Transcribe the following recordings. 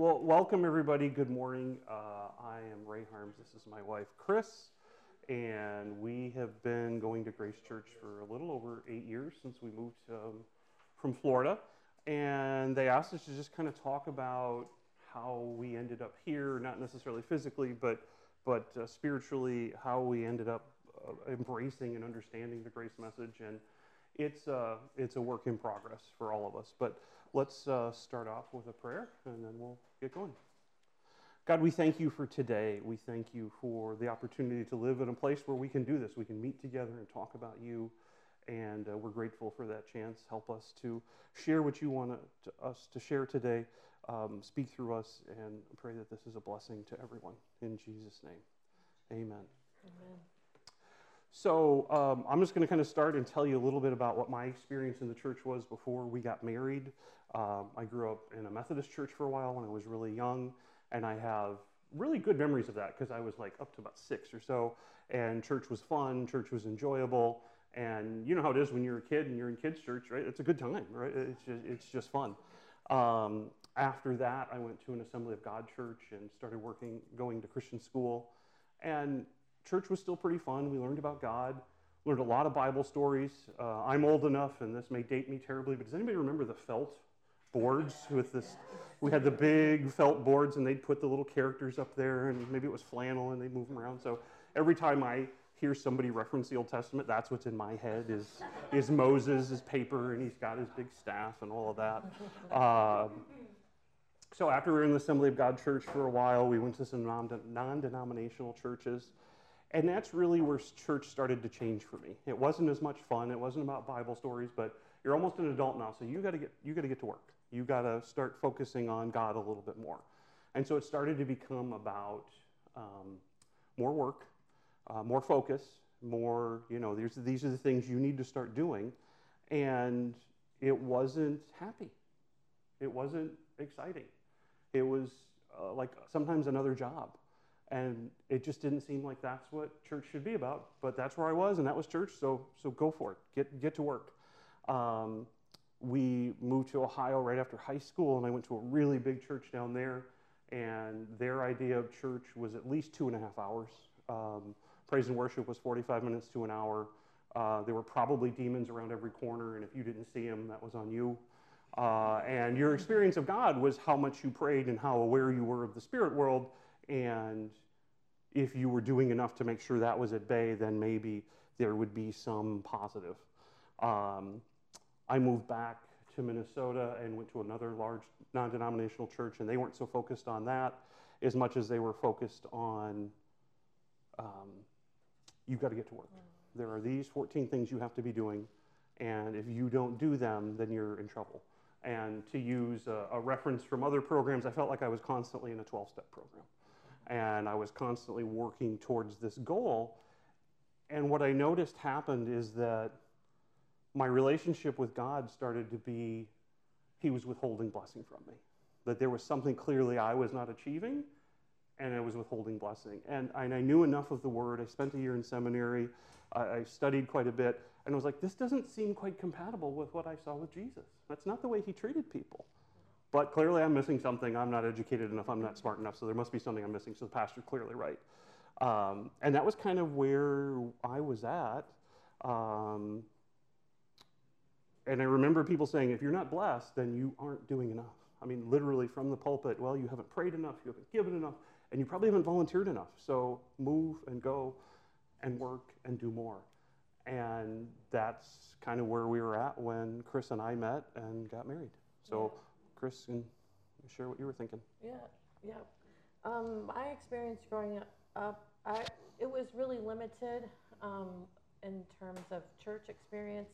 Well, welcome everybody. Good morning. Uh, I am Ray Harms. This is my wife, Chris, and we have been going to Grace Church for a little over eight years since we moved um, from Florida. And they asked us to just kind of talk about how we ended up here, not necessarily physically, but but uh, spiritually, how we ended up uh, embracing and understanding the grace message. And it's uh, it's a work in progress for all of us. But let's uh, start off with a prayer, and then we'll get going. God, we thank you for today. We thank you for the opportunity to live in a place where we can do this. We can meet together and talk about you, and uh, we're grateful for that chance. Help us to share what you want to, us to share today. Um, speak through us, and pray that this is a blessing to everyone. In Jesus' name, amen. Amen. So um, I'm just going to kind of start and tell you a little bit about what my experience in the church was before we got married. Um, I grew up in a Methodist church for a while when I was really young, and I have really good memories of that because I was like up to about six or so, and church was fun, church was enjoyable, and you know how it is when you're a kid and you're in kids' church, right? It's a good time, right? It's just, it's just fun. Um, after that, I went to an Assembly of God church and started working, going to Christian school, and church was still pretty fun. We learned about God, learned a lot of Bible stories. Uh, I'm old enough, and this may date me terribly, but does anybody remember the felt boards with this? We had the big felt boards, and they'd put the little characters up there, and maybe it was flannel, and they'd move them around. So every time I hear somebody reference the Old Testament, that's what's in my head is, is Moses, his paper, and he's got his big staff and all of that. Um, so after we were in the Assembly of God church for a while, we went to some non-denominational churches. And that's really where church started to change for me. It wasn't as much fun. It wasn't about Bible stories, but you're almost an adult now, so you got to get you got to get to work. You got to start focusing on God a little bit more. And so it started to become about um, more work, uh, more focus, more you know. These these are the things you need to start doing, and it wasn't happy. It wasn't exciting. It was uh, like sometimes another job. And it just didn't seem like that's what church should be about. But that's where I was, and that was church. So, so go for it. Get, get to work. Um, we moved to Ohio right after high school, and I went to a really big church down there. And their idea of church was at least two and a half hours. Um, praise and worship was 45 minutes to an hour. Uh, there were probably demons around every corner, and if you didn't see them, that was on you. Uh, and your experience of God was how much you prayed and how aware you were of the spirit world and if you were doing enough to make sure that was at bay, then maybe there would be some positive. Um, I moved back to Minnesota and went to another large non denominational church, and they weren't so focused on that as much as they were focused on um, you've got to get to work. There are these 14 things you have to be doing, and if you don't do them, then you're in trouble. And to use a, a reference from other programs, I felt like I was constantly in a 12 step program and I was constantly working towards this goal. And what I noticed happened is that my relationship with God started to be, He was withholding blessing from me. That there was something clearly I was not achieving, and I was withholding blessing. And, and I knew enough of the Word. I spent a year in seminary, I, I studied quite a bit, and I was like, this doesn't seem quite compatible with what I saw with Jesus. That's not the way He treated people. But clearly, I'm missing something. I'm not educated enough. I'm not smart enough. So there must be something I'm missing. So the pastor's clearly right. Um, and that was kind of where I was at. Um, and I remember people saying, if you're not blessed, then you aren't doing enough. I mean, literally from the pulpit, well, you haven't prayed enough, you haven't given enough, and you probably haven't volunteered enough. So move and go and work and do more. And that's kind of where we were at when Chris and I met and got married. So Chris, and share what you were thinking. Yeah, yeah. Um, my experience growing up, I, it was really limited um, in terms of church experience.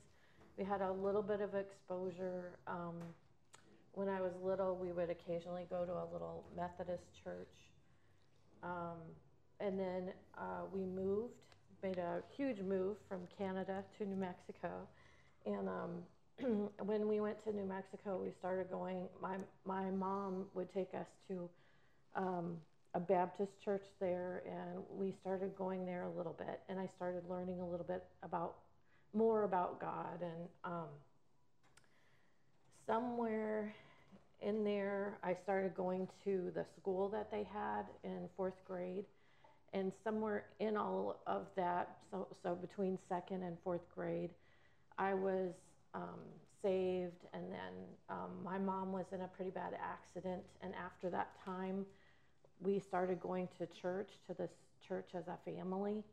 We had a little bit of exposure. Um, when I was little, we would occasionally go to a little Methodist church. Um, and then uh, we moved, made a huge move from Canada to New Mexico. And um, when we went to New Mexico, we started going. My my mom would take us to um, a Baptist church there, and we started going there a little bit. And I started learning a little bit about more about God. And um, somewhere in there, I started going to the school that they had in fourth grade. And somewhere in all of that, so, so between second and fourth grade, I was um, saved. And then um, my mom was in a pretty bad accident. And after that time, we started going to church, to this church as a family.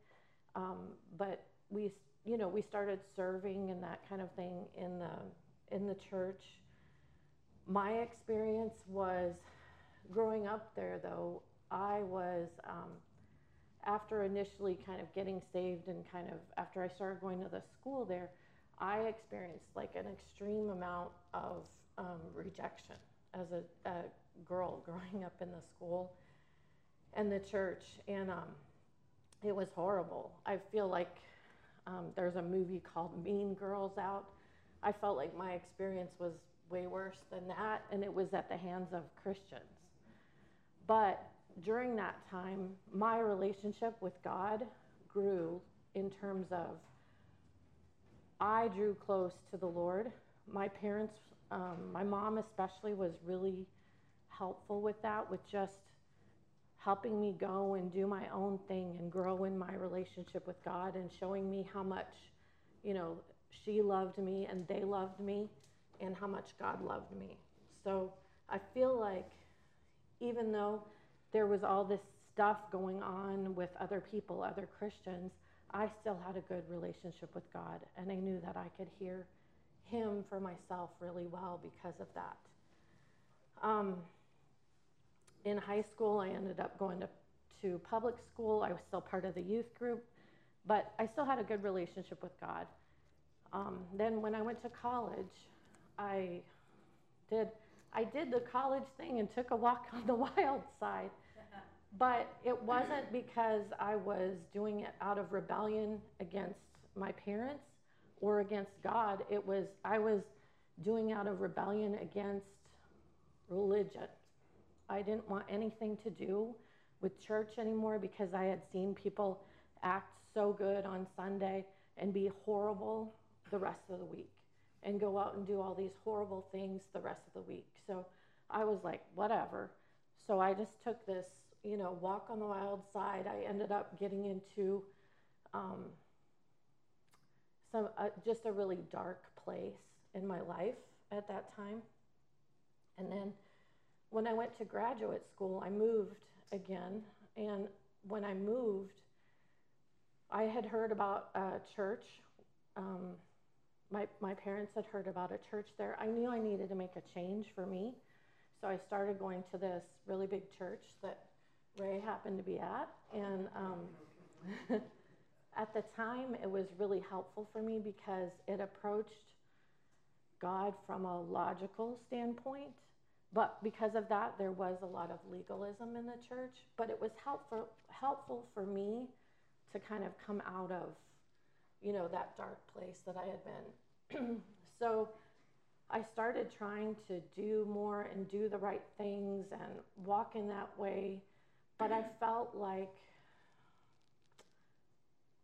Um, but we, you know, we started serving and that kind of thing in the in the church. My experience was growing up there, though. I was um, after initially kind of getting saved and kind of after I started going to the school there, I experienced like an extreme amount of um, rejection as a, a, girl growing up in the school and the church, and um, it was horrible. I feel like um, there's a movie called Mean Girls out. I felt like my experience was way worse than that, and it was at the hands of Christians. But during that time, my relationship with God grew in terms of I drew close to the Lord. My parents, um, my mom especially, was really helpful with that, with just helping me go and do my own thing and grow in my relationship with God and showing me how much, you know, she loved me and they loved me and how much God loved me. So I feel like even though there was all this stuff going on with other people, other Christians, I still had a good relationship with God and I knew that I could hear Him for myself really well because of that. Um, in high school, I ended up going to, to public school. I was still part of the youth group, but I still had a good relationship with God. Um, then when I went to college, I did I did the college thing and took a walk on the wild side. But it wasn't because I was doing it out of rebellion against my parents or against God. It was I was doing out of rebellion against religion. I didn't want anything to do with church anymore because I had seen people act so good on Sunday and be horrible the rest of the week and go out and do all these horrible things the rest of the week. So I was like, whatever. So I just took this, you know, walk on the wild side. I ended up getting into um, some uh, just a really dark place in my life at that time. And then when I went to graduate school, I moved again. And when I moved, I had heard about a church. Um, my, my parents had heard about a church there. I knew I needed to make a change for me. So I started going to this really big church that Ray happened to be at. And um, at the time, it was really helpful for me because it approached God from a logical standpoint but because of that, there was a lot of legalism in the church. But it was helpful helpful for me to kind of come out of, you know, that dark place that I had been. so I started trying to do more and do the right things and walk in that way. But I felt like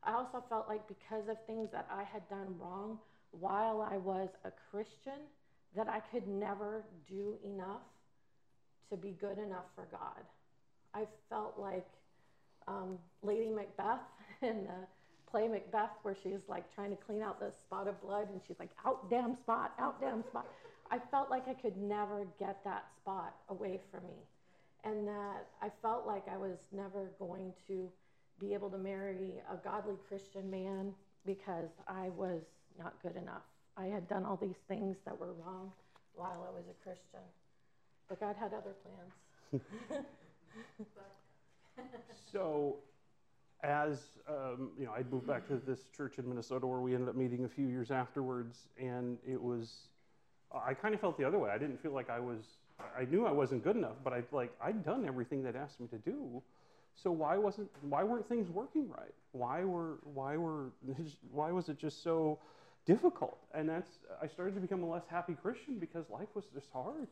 I also felt like because of things that I had done wrong while I was a Christian, that I could never do enough to be good enough for God. I felt like um, Lady Macbeth in the play Macbeth, where she's like trying to clean out the spot of blood, and she's like, out damn spot, out damn spot. I felt like I could never get that spot away from me, and that I felt like I was never going to be able to marry a godly Christian man because I was not good enough. I had done all these things that were wrong while I was a Christian. But God had other plans. so, as um, you know, I'd moved back to this church in Minnesota where we ended up meeting a few years afterwards, and it was, I kind of felt the other way. I didn't feel like I was, I knew I wasn't good enough, but I like I'd done everything that asked me to do. So why wasn't, why weren't things working right? Why were, why were, why was it just so? difficult. And that's, I started to become a less happy Christian because life was just hard.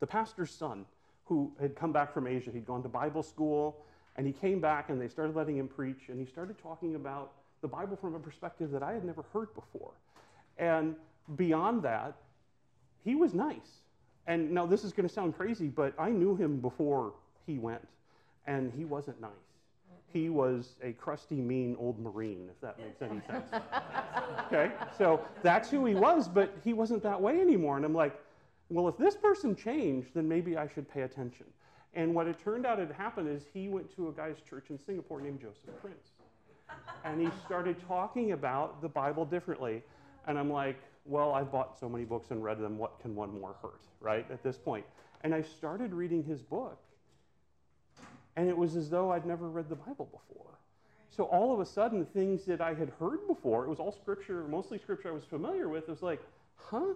The pastor's son, who had come back from Asia, he'd gone to Bible school, and he came back and they started letting him preach, and he started talking about the Bible from a perspective that I had never heard before. And beyond that, he was nice. And now this is going to sound crazy, but I knew him before he went, and he wasn't nice. He was a crusty, mean old Marine, if that makes any sense. okay? So that's who he was, but he wasn't that way anymore. And I'm like, well, if this person changed, then maybe I should pay attention. And what it turned out had happened is he went to a guy's church in Singapore named Joseph Prince. And he started talking about the Bible differently. And I'm like, well, I've bought so many books and read them. What can one more hurt, right? At this point. And I started reading his book. And it was as though I'd never read the Bible before. So all of a sudden, things that I had heard before, it was all scripture, mostly scripture I was familiar with, it was like, huh?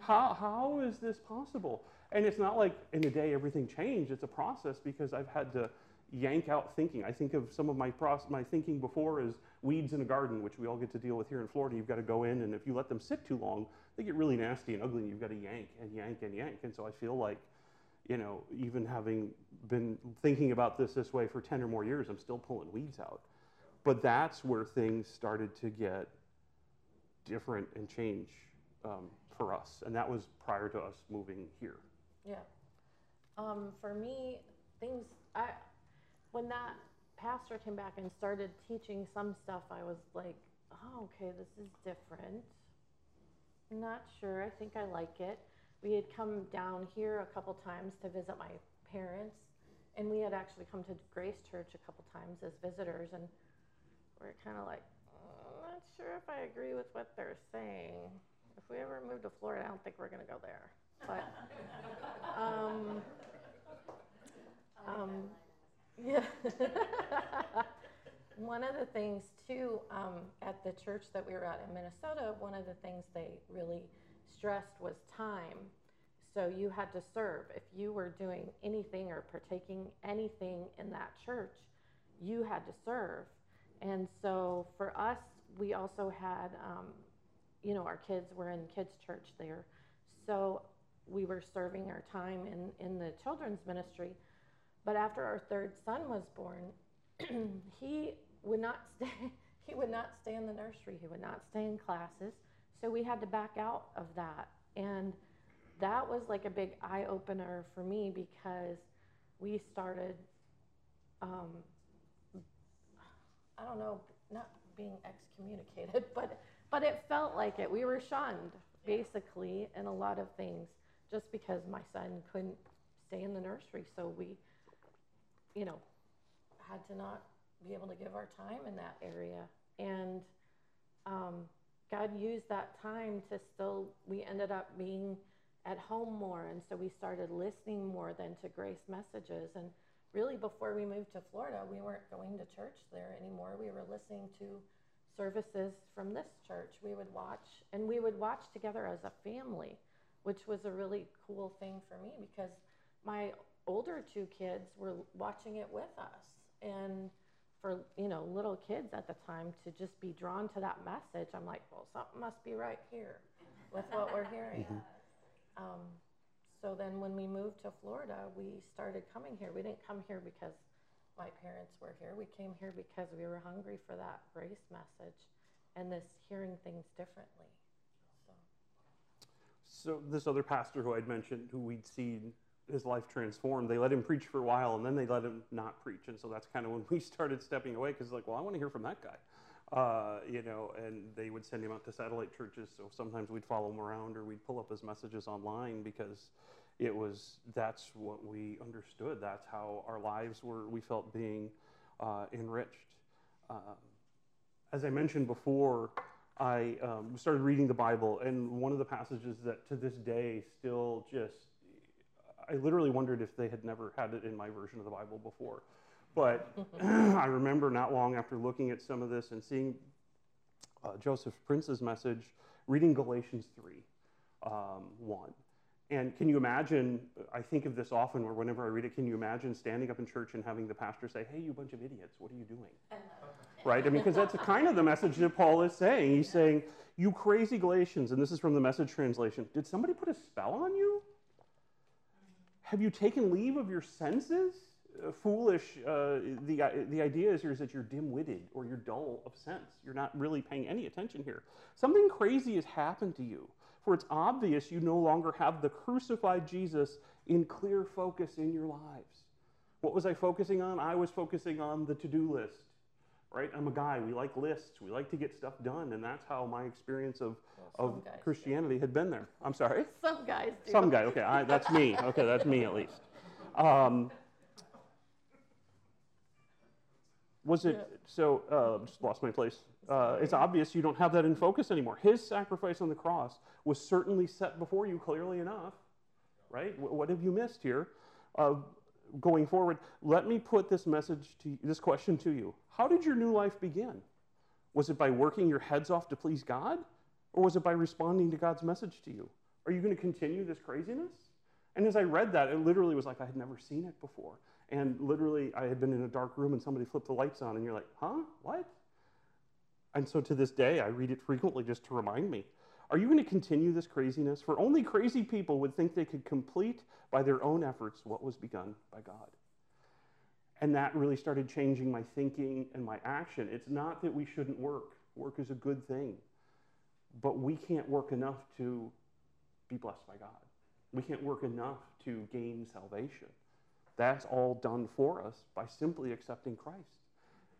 How, how is this possible? And it's not like in a day everything changed. It's a process because I've had to yank out thinking. I think of some of my, my thinking before as weeds in a garden, which we all get to deal with here in Florida. You've got to go in, and if you let them sit too long, they get really nasty and ugly, and you've got to yank and yank and yank. And so I feel like you know, even having been thinking about this this way for 10 or more years, I'm still pulling weeds out. But that's where things started to get different and change um, for us. And that was prior to us moving here. Yeah. Um, for me, things, I, when that pastor came back and started teaching some stuff, I was like, oh, okay, this is different. I'm Not sure. I think I like it we had come down here a couple times to visit my parents, and we had actually come to Grace Church a couple times as visitors, and we're kind of like, oh, not sure if I agree with what they're saying. If we ever move to Florida, I don't think we're going to go there. But, um, um, yeah. one of the things, too, um, at the church that we were at in Minnesota, one of the things they really stressed was time. So you had to serve. If you were doing anything or partaking anything in that church, you had to serve. And so for us, we also had, um, you know, our kids were in kids' church there. So we were serving our time in, in the children's ministry. But after our third son was born, he would not stay. He would not stay in the nursery. He would not stay in classes. So we had to back out of that. And that was like a big eye opener for me because we started, um, I don't know, not being excommunicated, but but it felt like it. We were shunned basically in a lot of things just because my son couldn't stay in the nursery. So we, you know, had to not be able to give our time in that area. And um, God used that time to still, we ended up being at home more. And so we started listening more than to grace messages. And really, before we moved to Florida, we weren't going to church there anymore. We were listening to services from this church. We would watch, and we would watch together as a family, which was a really cool thing for me because my older two kids were watching it with us. And for you know little kids at the time to just be drawn to that message i'm like well something must be right here with what we're hearing mm-hmm. um, so then when we moved to florida we started coming here we didn't come here because my parents were here we came here because we were hungry for that grace message and this hearing things differently so, so this other pastor who i'd mentioned who we'd seen his life transformed. They let him preach for a while, and then they let him not preach. And so that's kind of when we started stepping away because, like, well, I want to hear from that guy, uh, you know. And they would send him out to satellite churches. So sometimes we'd follow him around, or we'd pull up his messages online because it was that's what we understood. That's how our lives were. We felt being uh, enriched. Uh, as I mentioned before. I um, started reading the Bible, and one of the passages that to this day still just I literally wondered if they had never had it in my version of the Bible before. But I remember not long after looking at some of this and seeing uh, Joseph Prince's message, reading Galatians 3 um, 1. And can you imagine? I think of this often, where whenever I read it, can you imagine standing up in church and having the pastor say, Hey, you bunch of idiots, what are you doing? right? I mean, because that's kind of the message that Paul is saying. He's saying, You crazy Galatians, and this is from the message translation, did somebody put a spell on you? Have you taken leave of your senses? Uh, foolish, uh, the, uh, the idea is here is that you're dim witted or you're dull of sense. You're not really paying any attention here. Something crazy has happened to you. For it's obvious you no longer have the crucified Jesus in clear focus in your lives. What was I focusing on? I was focusing on the to do list, right? I'm a guy. We like lists. We like to get stuff done. And that's how my experience of, Well, of guys do. Christianity had been there. I'm sorry? Some guys do. Some guy. Okay, I, that's me. Okay, that's me at least. Um, was it so? Uh, just lost my place. Uh, it's obvious you don't have that in focus anymore. His sacrifice on the cross was certainly set before you clearly enough, right? Wh- What have you missed here? Uh, going forward, let me put this message to this question to you: How did your new life begin? Was it by working your heads off to please God, or was it by responding to God's message to you? Are you going to continue this craziness? And as I read that, it literally was like I had never seen it before. And literally, I had been in a dark room and somebody flipped the lights on, and you're like, huh? What? And so to this day, I read it frequently just to remind me Are you going to continue this craziness? For only crazy people would think they could complete by their own efforts what was begun by God. And that really started changing my thinking and my action. It's not that we shouldn't work, work is a good thing. But we can't work enough to be blessed by God. We can't work enough to gain salvation. That's all done for us by simply accepting Christ.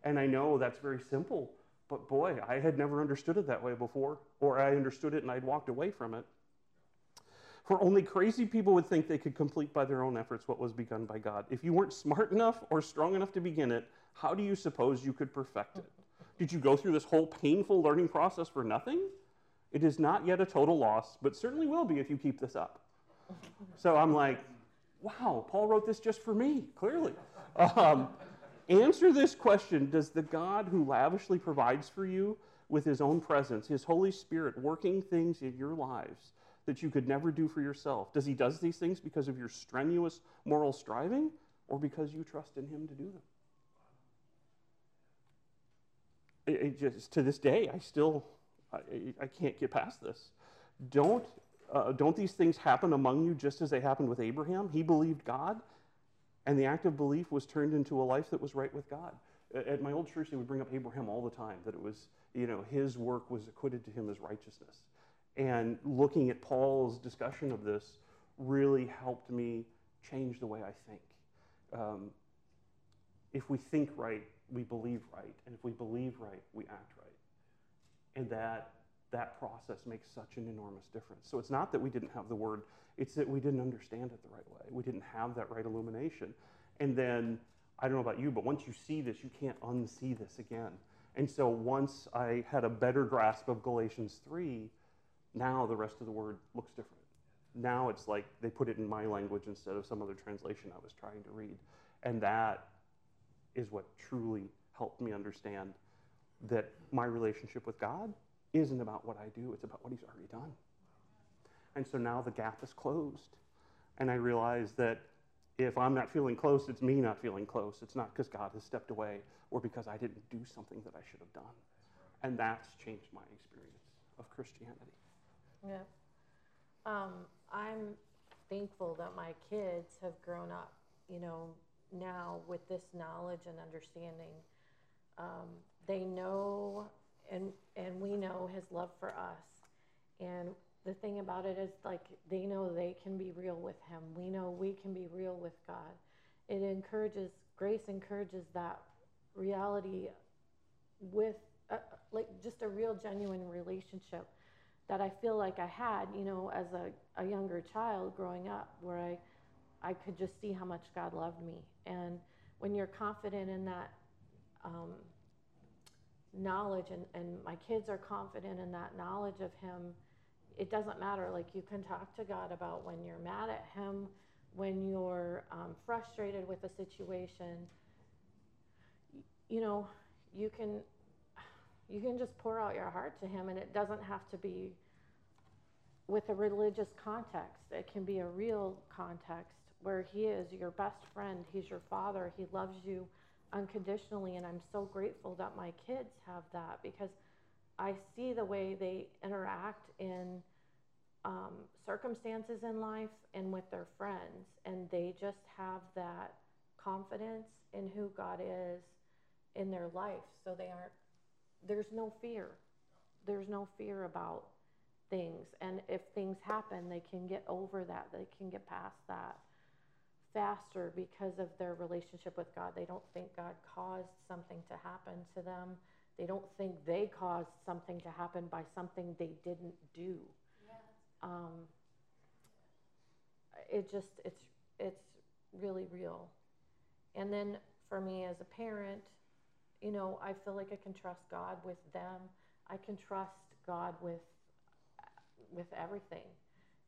And I know that's very simple, but boy, I had never understood it that way before, or I understood it and I'd walked away from it. For only crazy people would think they could complete by their own efforts what was begun by God. If you weren't smart enough or strong enough to begin it, how do you suppose you could perfect it? Did you go through this whole painful learning process for nothing? It is not yet a total loss, but certainly will be if you keep this up. So I'm like, wow, Paul wrote this just for me, clearly. Um, answer this question Does the God who lavishly provides for you with his own presence, his Holy Spirit working things in your lives that you could never do for yourself, does he does these things because of your strenuous moral striving or because you trust in him to do them? It, it just to this day, I still I, I can't get past this. Don't uh, don't these things happen among you just as they happened with Abraham? He believed God, and the act of belief was turned into a life that was right with God. At my old church, they would bring up Abraham all the time, that it was, you know, his work was acquitted to him as righteousness. And looking at Paul's discussion of this really helped me change the way I think. Um, if we think right, we believe right. And if we believe right, we act right. And that that process makes such an enormous difference. So it's not that we didn't have the word, it's that we didn't understand it the right way. We didn't have that right illumination. And then, I don't know about you, but once you see this, you can't unsee this again. And so once I had a better grasp of Galatians 3, now the rest of the word looks different. Now it's like they put it in my language instead of some other translation I was trying to read. And that is what truly helped me understand that my relationship with God isn't about what I do, it's about what He's already done. And so now the gap is closed. And I realize that if I'm not feeling close, it's me not feeling close. It's not because God has stepped away or because I didn't do something that I should have done. And that's changed my experience of Christianity. Yeah. Um, I'm thankful that my kids have grown up, you know, now with this knowledge and understanding. Um, they know and and we know his love for us. And the thing about it is like they know they can be real with him. We know we can be real with God. It encourages grace encourages that reality with a, like just a real genuine relationship that I feel like I had, you know, as a, a younger child growing up, where I, I could just see how much God loved me. And when you're confident in that um, knowledge, and, and my kids are confident in that knowledge of Him, it doesn't matter. Like you can talk to God about when you're mad at Him, when you're um, frustrated with a situation. You know, you can you can just pour out your heart to him and it doesn't have to be with a religious context it can be a real context where he is your best friend he's your father he loves you unconditionally and i'm so grateful that my kids have that because i see the way they interact in um, circumstances in life and with their friends and they just have that confidence in who god is in their life so they aren't there's no fear. There's no fear about things. And if things happen, they can get over that, they can get past that faster because of their relationship with God. They don't think God caused something to happen to them. They don't think they caused something to happen by something they didn't do. Um, it just it's it's really real. And then for me as a parent, you know, I feel like I can trust God with them. I can trust God with with everything.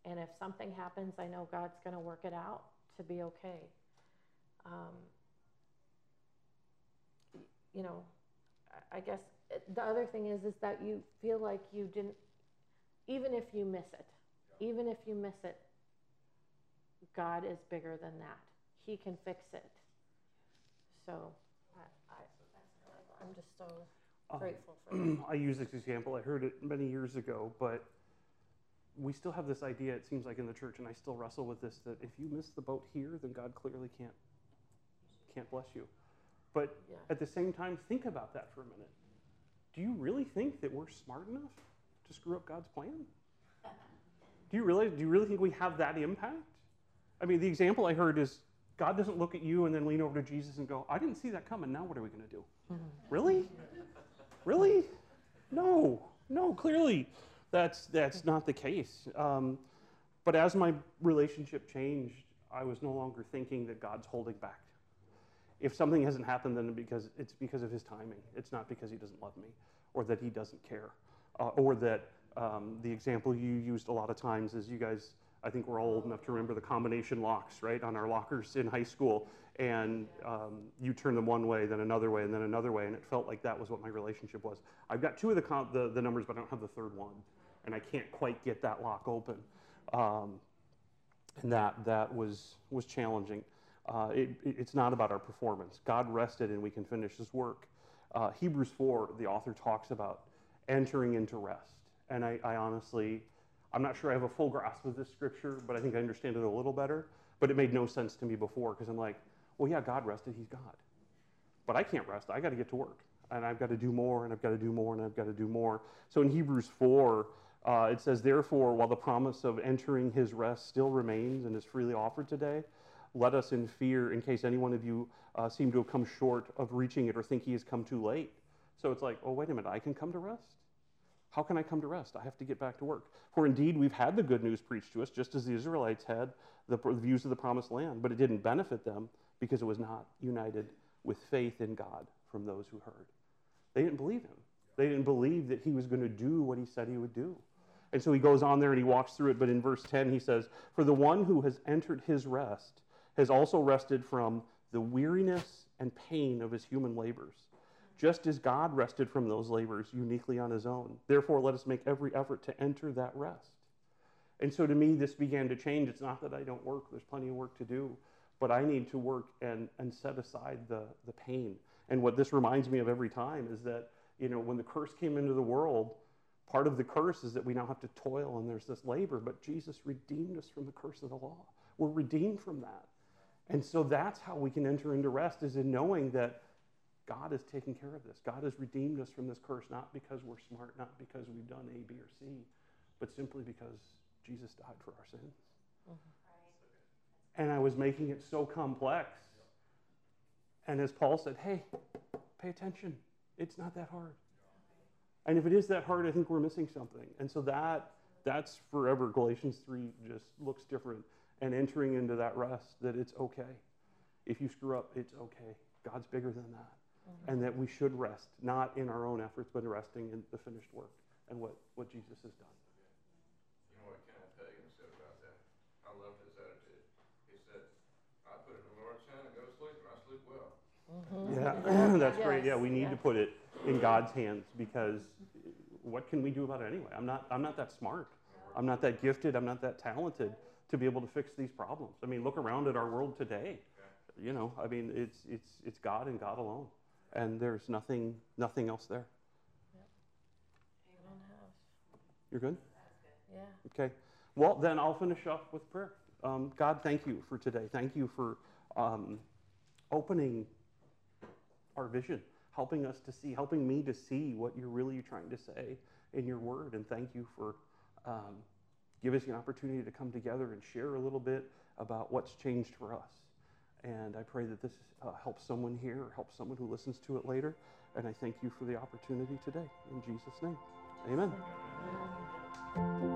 And if something happens, I know God's going to work it out to be okay. Um, you know, I guess the other thing is is that you feel like you didn't, even if you miss it, even if you miss it, God is bigger than that. He can fix it. So I, I, I'm just so Um, grateful for that. I use this example. I heard it many years ago, but we still have this idea. It seems like in the church, and I still wrestle with this: that if you miss the boat here, then God clearly can't can't bless you. But Yeah. at the same time, think about that for a minute. Do you really think that we're smart enough to screw up God's plan? Do you really? Do you really think we have that impact? I mean, the example I heard is God doesn't look at you and then lean over to Jesus and go, "I didn't see that coming. Now what are we going to do?" Really? Really? No, no. Clearly, that's that's not the case. Um, but as my relationship changed, I was no longer thinking that God's holding back. If something hasn't happened, then because it's because of His timing. It's not because He doesn't love me, or that He doesn't care, uh, or that um, the example you used a lot of times is you guys. I think we're all old enough to remember the combination locks, right, on our lockers in high school. And um, you turn them one way, then another way, and then another way. And it felt like that was what my relationship was. I've got two of the, the, the numbers, but I don't have the third one. And I can't quite get that lock open. Um, and that, that was, was challenging. Uh, it, it- it's not about our performance. God rested and we can finish his work. Uh, Hebrews 4, the author talks about entering into rest. And I, I honestly, I'm not sure I have a full grasp of this scripture, but I think I understand it a little better. But it made no sense to me before because I'm like, well, yeah, God rested, he's God. But I can't rest. I got to get to work. And I've got to do more, and I've got to do more, and I've got to do more. So in Hebrews 4, uh, it says, Therefore, while the promise of entering his rest still remains and is freely offered today, let us in fear, in case any one of you uh, seem to have come short of reaching it or think he has come too late. So it's like, oh, wait a minute, I can come to rest? How can I come to rest? I have to get back to work. For indeed, we've had the good news preached to us, just as the Israelites had the, the views of the promised land, but it didn't benefit them because it was not united with faith in God from those who heard. They didn't believe him. They didn't believe that he was going to do what he said he would do. And so he goes on there and he walks through it. But in verse 10, he says, For the one who has entered his rest has also rested from the weariness and pain of his human labors, just as God rested from those labors uniquely on his own. Therefore, let us make every effort to enter that rest. And so to me, this began to change. It's not that I don't work, there's plenty of work to do, but I need to work and, and set aside the, the pain. And what this reminds me of every time is that, you know, when the curse came into the world, part of the curse is that we now have to toil and there's this labor, but Jesus redeemed us from the curse of the law. We're redeemed from that. And so that's how we can enter into rest is in knowing that God is taking care of this. God has redeemed us from this curse, not because we're smart, not because we've done A, B, or C, but simply because Jesus died for our sins. And I was making it so complex. And as Paul said, hey, pay attention. It's not that hard. And if it is that hard, I think we're missing something. And so that that's forever. Galatians 3 just looks different. And entering into that rest, that it's okay. If you screw up, it's okay. God's bigger than that. Mm-hmm. And that we should rest, not in our own efforts, but resting in the finished work and what, what Jesus has done. You know what Kenneth Hagin said about that? I love his attitude. He said, I put it in the Lord's hand and go to sleep, and I sleep well. Mm-hmm. Yeah, that's great. Yeah, we need to put it in God's hands because what can we do about it anyway? I'm not, I'm not that smart. I'm not that gifted. I'm not that talented to be able to fix these problems. I mean, look around at our world today. You know, I mean, it's, it's, it's God and God alone. And there's nothing, nothing else there. I don't have, You're good? yeah. Okay. Well, then I'll finish up with prayer. Um, God, thank you for today. Thank you for um, opening our vision, helping us to see, helping me to see what you're really trying to say in your word. And thank you for um, give us an opportunity to come together and share a little bit about what's changed for us. And I pray that this uh, helps someone here or helps someone who listens to it later. And I thank you for the opportunity today. In Jesus' name, amen. Amen.